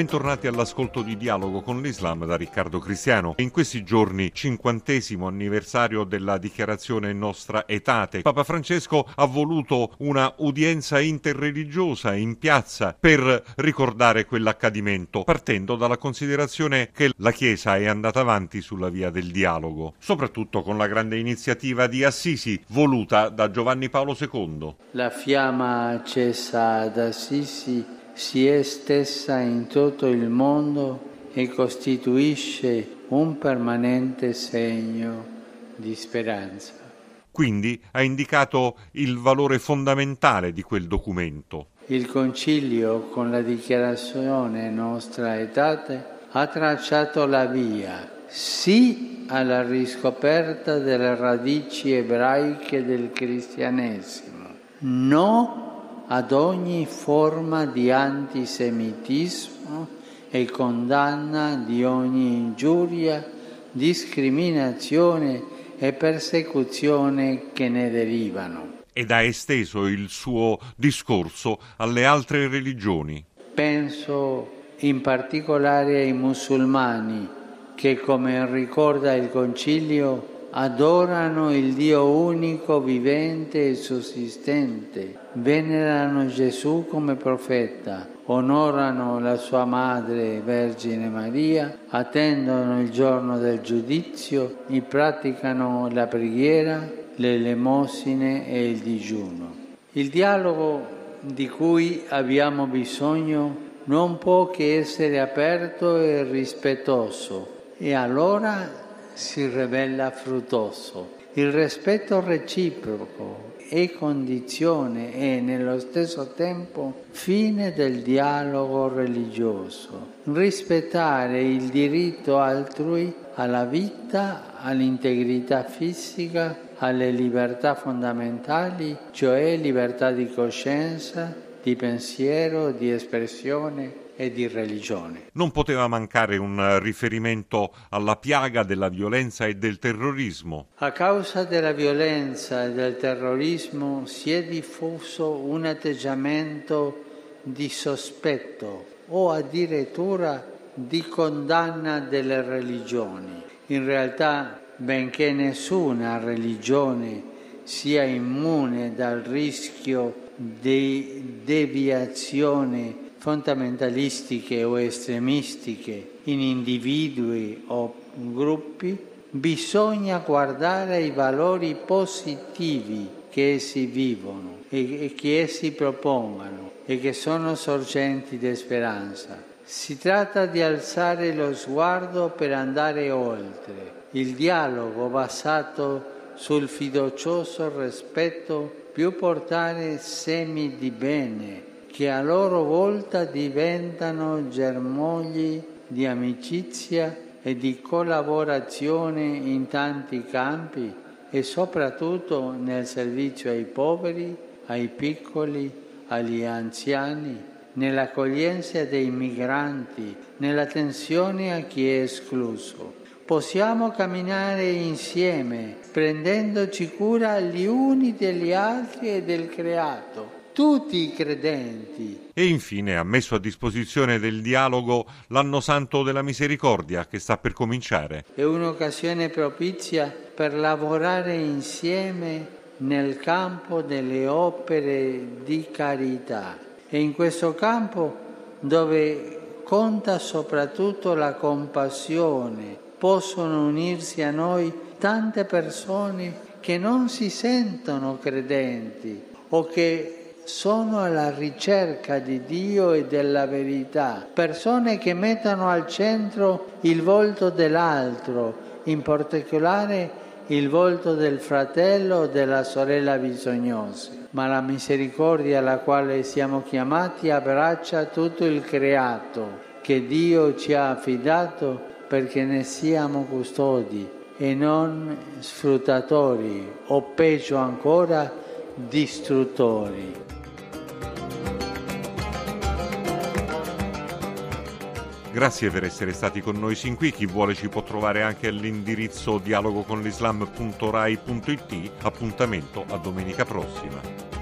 Bentornati all'ascolto di Dialogo con l'Islam da Riccardo Cristiano. In questi giorni, cinquantesimo anniversario della dichiarazione Nostra Etate, Papa Francesco ha voluto una udienza interreligiosa in piazza per ricordare quell'accadimento, partendo dalla considerazione che la Chiesa è andata avanti sulla via del dialogo, soprattutto con la grande iniziativa di Assisi voluta da Giovanni Paolo II. La fiamma accesa ad Assisi si è stessa in tutto il mondo e costituisce un permanente segno di speranza. Quindi ha indicato il valore fondamentale di quel documento. Il Concilio, con la dichiarazione Nostra Etate, ha tracciato la via sì alla riscoperta delle radici ebraiche del cristianesimo, no ad ogni forma di antisemitismo e condanna di ogni ingiuria, discriminazione e persecuzione che ne derivano. Ed ha esteso il suo discorso alle altre religioni. Penso in particolare ai musulmani che, come ricorda il Concilio, adorano il Dio unico, vivente e sussistente, venerano Gesù come profeta, onorano la sua madre Vergine Maria, attendono il giorno del giudizio e praticano la preghiera, le elemosine e il digiuno. Il dialogo di cui abbiamo bisogno non può che essere aperto e rispettoso e allora si rivela fruttoso. Il rispetto reciproco è condizione e nello stesso tempo fine del dialogo religioso. Rispettare il diritto altrui alla vita, all'integrità fisica, alle libertà fondamentali, cioè libertà di coscienza, di pensiero, di espressione e di religione. Non poteva mancare un riferimento alla piaga della violenza e del terrorismo. A causa della violenza e del terrorismo si è diffuso un atteggiamento di sospetto o addirittura di condanna delle religioni. In realtà, benché nessuna religione sia immune dal rischio di deviazione fondamentalistiche o estremistiche in individui o gruppi, bisogna guardare ai valori positivi che essi vivono e che essi propongono e che sono sorgenti di speranza. Si tratta di alzare lo sguardo per andare oltre. Il dialogo basato sul fiducioso rispetto più portare semi di bene che a loro volta diventano germogli di amicizia e di collaborazione in tanti campi e soprattutto nel servizio ai poveri, ai piccoli, agli anziani, nell'accoglienza dei migranti, nell'attenzione a chi è escluso. Possiamo camminare insieme, prendendoci cura gli uni degli altri e del creato tutti i credenti. E infine ha messo a disposizione del dialogo l'anno santo della misericordia che sta per cominciare. È un'occasione propizia per lavorare insieme nel campo delle opere di carità e in questo campo dove conta soprattutto la compassione, possono unirsi a noi tante persone che non si sentono credenti o che sono alla ricerca di Dio e della verità, persone che mettono al centro il volto dell'altro, in particolare il volto del fratello o della sorella bisognosi. Ma la misericordia alla quale siamo chiamati abbraccia tutto il creato che Dio ci ha affidato perché ne siamo custodi e non sfruttatori o peggio ancora distruttori. Grazie per essere stati con noi sin qui. Chi vuole ci può trovare anche all'indirizzo dialogoconlislam.rai.it. Appuntamento a domenica prossima.